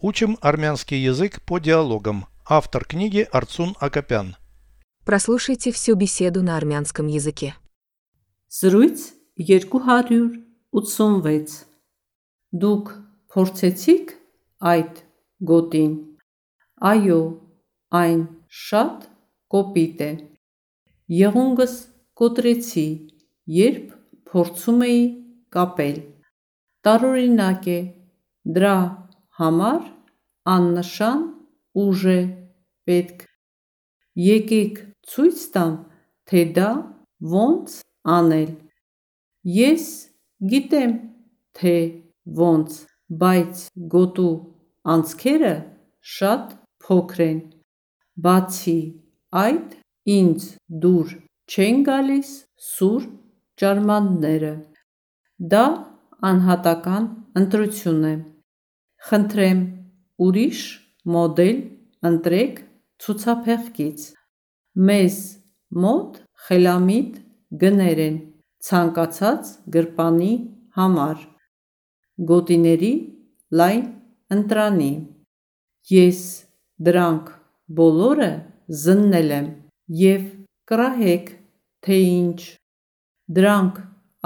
Учим армянский язык по диалогам. Автор книги Арцун Акопян. Прослушайте всю беседу на армянском языке. Զրույց 286 Դուք փորձեցիք այդ գոտին Այո, այն շատ կոպիտ է Եղունգս կոտրեցի, երբ փորձում էի կապել Տարօրինակ է, դրա համար աննշան ուժ է պետք Եկեք ցույց տամ, թե դա ոնց անել Ես գիտեմ, թե ոնց, բայց գոտու անցքերը շատ փոքր են Բացի այդ, ինձ դուր չեն գալիս սուր ջարմանները Դա անհատական ընտրություն է Խնդրեմ. ուրիշ մոդել ընտրեք ցուցափեղկից. Մեզ մոտ խելամիտ գներ են ցանկացած գրպանի համար. Գոտիների լայն ընտրանի. Ես դրանք բոլորը զննել եմ և կռահեք, թե ինչ. Դրանք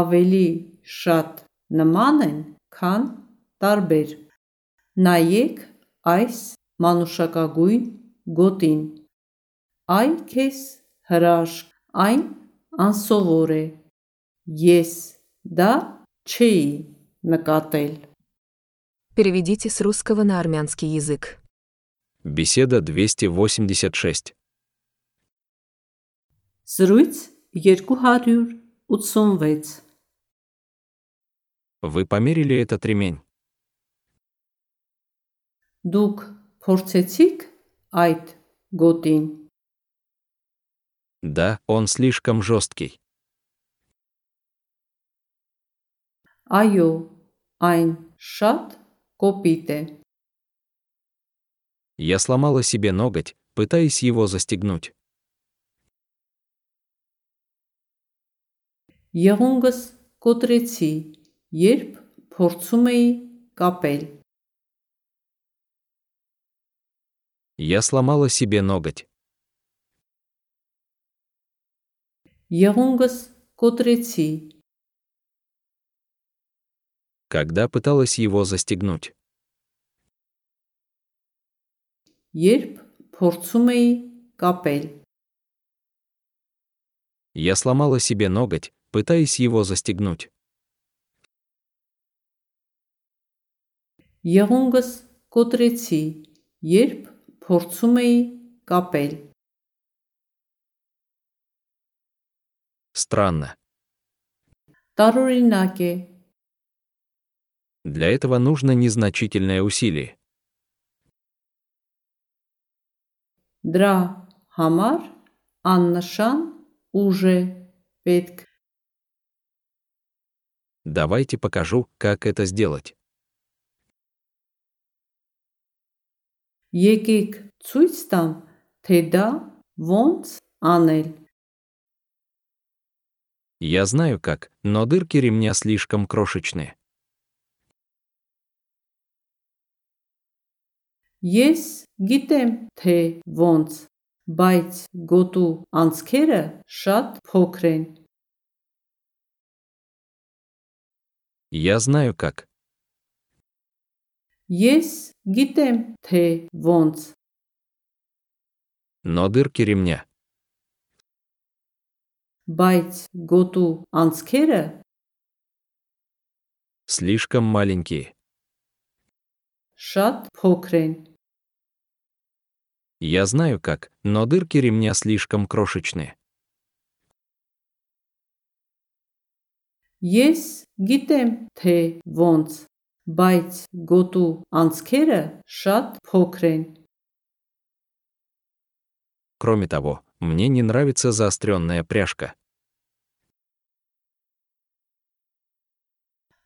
ավելի շատ նման են, քան տարբեր Նայեք այս մանուշակագույն գոտին Այ քեզ հրաշք, այն անսովոր է Ես դա չէի նկատել Переведите с русского на армянский язык. Беседа 286. Զրույց 286 Вы померили этот ремень? Դուք փորձեցիք այդ գոտին Да, он слишком жесткий. Այո, այն շատ կոպիտ է Я сломала себе ноготь, пытаясь его застегнуть. Եղունգս կոտրեցի, երբ փորձում էի կապել Я сломала себе ноготь. Եղունգս կոտրեցի, когда пыталась его застегнуть. երբ փորձում էի կապել Я сломала себе ноготь, пытаясь его застегнуть. Եղունգս կոտրեցի, երբ փորձում էի կապել Странно. Տարօրինակ է, Для этого нужно незначительное усилие. դրա համար աննշան ուժ է պետք Давайте покажу, как это сделать. Եկեք ցույց տամ, թե դա ոնց անել Я знаю как, но дырки ремня слишком крошечные. Ես գիտեմ, թե ոնց, բայց գոտու անցքերը շատ փոքր են Я знаю как. Ես գիտեմ, թե ոնց, Но дырки ремня բայց գոտու անցքերը слишком маленькие. շատ փոքր են Я знаю как, но дырки ремня слишком крошечные. Ես գիտեմ, թե ոնց, բայց գոտու անցքերը շատ փոքր են Кроме того, мне не нравится заостренная пряжка.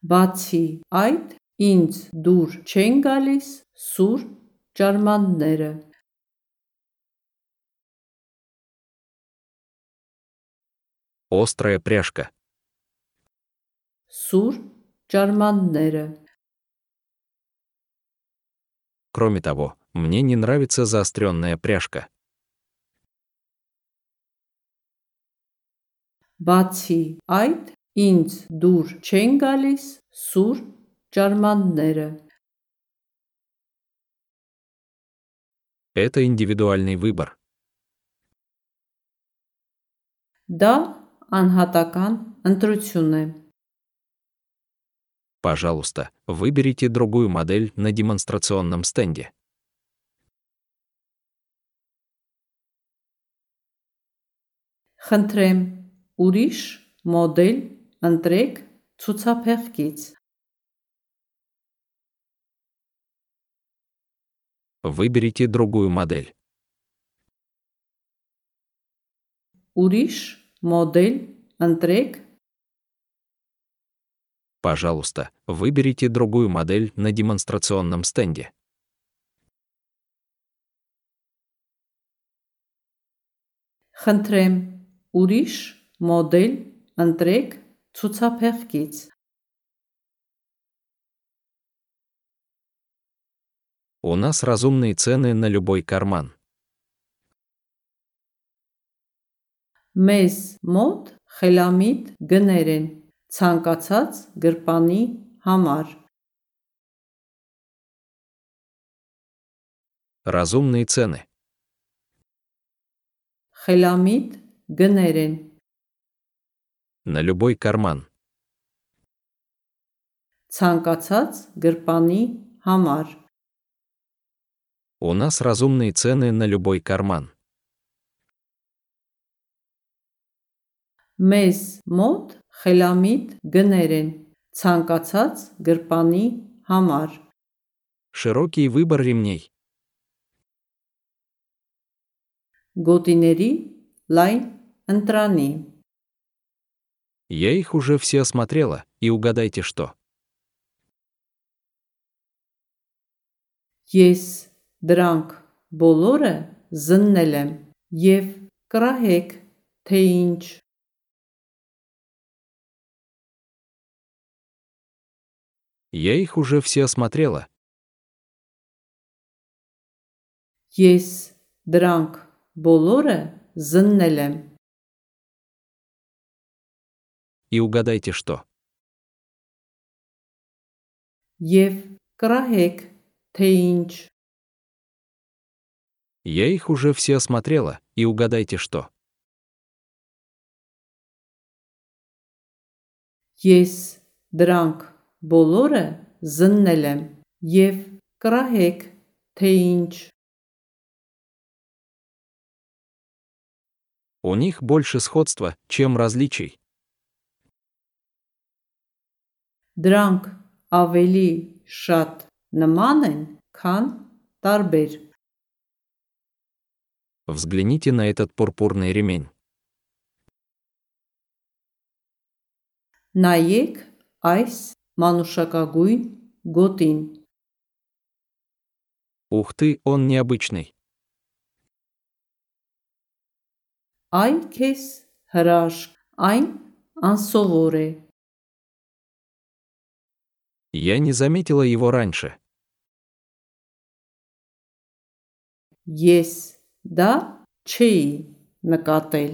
Բացի այդ, ինձ դուր չեն գալիս սուր ջարմանները Острая пряжка. Սուր ջարմանները Кроме того, мне не нравится заостренная пряжка. Բացի այդ, ինձ դուր չեն գալիս սուր ճարմանները։ Это индивидуальный выбор. Դա անհատական ընտրություն է։ Пожалуйста, выберите другую модель на демонстрационном стенде. Խնդրեմ, ուրիշ մոդել ընտրեք ցուցափեղկից։ Выберите другую модель. Ուրիշ մոդել ընտրեք Пожалуйста, выберите другую модель на демонстрационном стенде. Խնդրեմ, ուրիշ մոդել ընտրեք ցուցափեղկից։ У нас разумные цены на любой карман. Մեզ մոտ խելամիտ գներ են ցանկացած գրպանի համար։ Разумные цены. Խելամիտ գներ են На любой карман. ցանկացած գրպանի համար։ У нас разумные цены на любой карман. Մեզ մոտ խելամիտ գներ են ցանկացած գրպանի համար։ Широкий выбор ремней. Գոտիների լայն ընտրանի։ Я их уже все осмотрела, и угадайте что. Ես դրանք բոլորը զննել եմ եւ կրահեք թե ինչ Я их уже все осмотрела, Ես դրանք բոլորը զննել եմ и угадайте что. եւ կրահեք թե ինչ Я их уже все осмотрела, и угадайте что. Ես դրանք բոլորը զննել եմ եւ կրահեք թե ինչ У них больше сходства, чем различий. Դրանք ավելի շատ նման են, քան տարբեր։ Взгляните на этот пурпурный ремень. Նայեք այս մանուշակագույն գոտին։ Ух ты, он необычный. Այ քեզ հրաշք, այն անսովոր է։ Я не заметила его раньше. Ես դա չէի նկատել։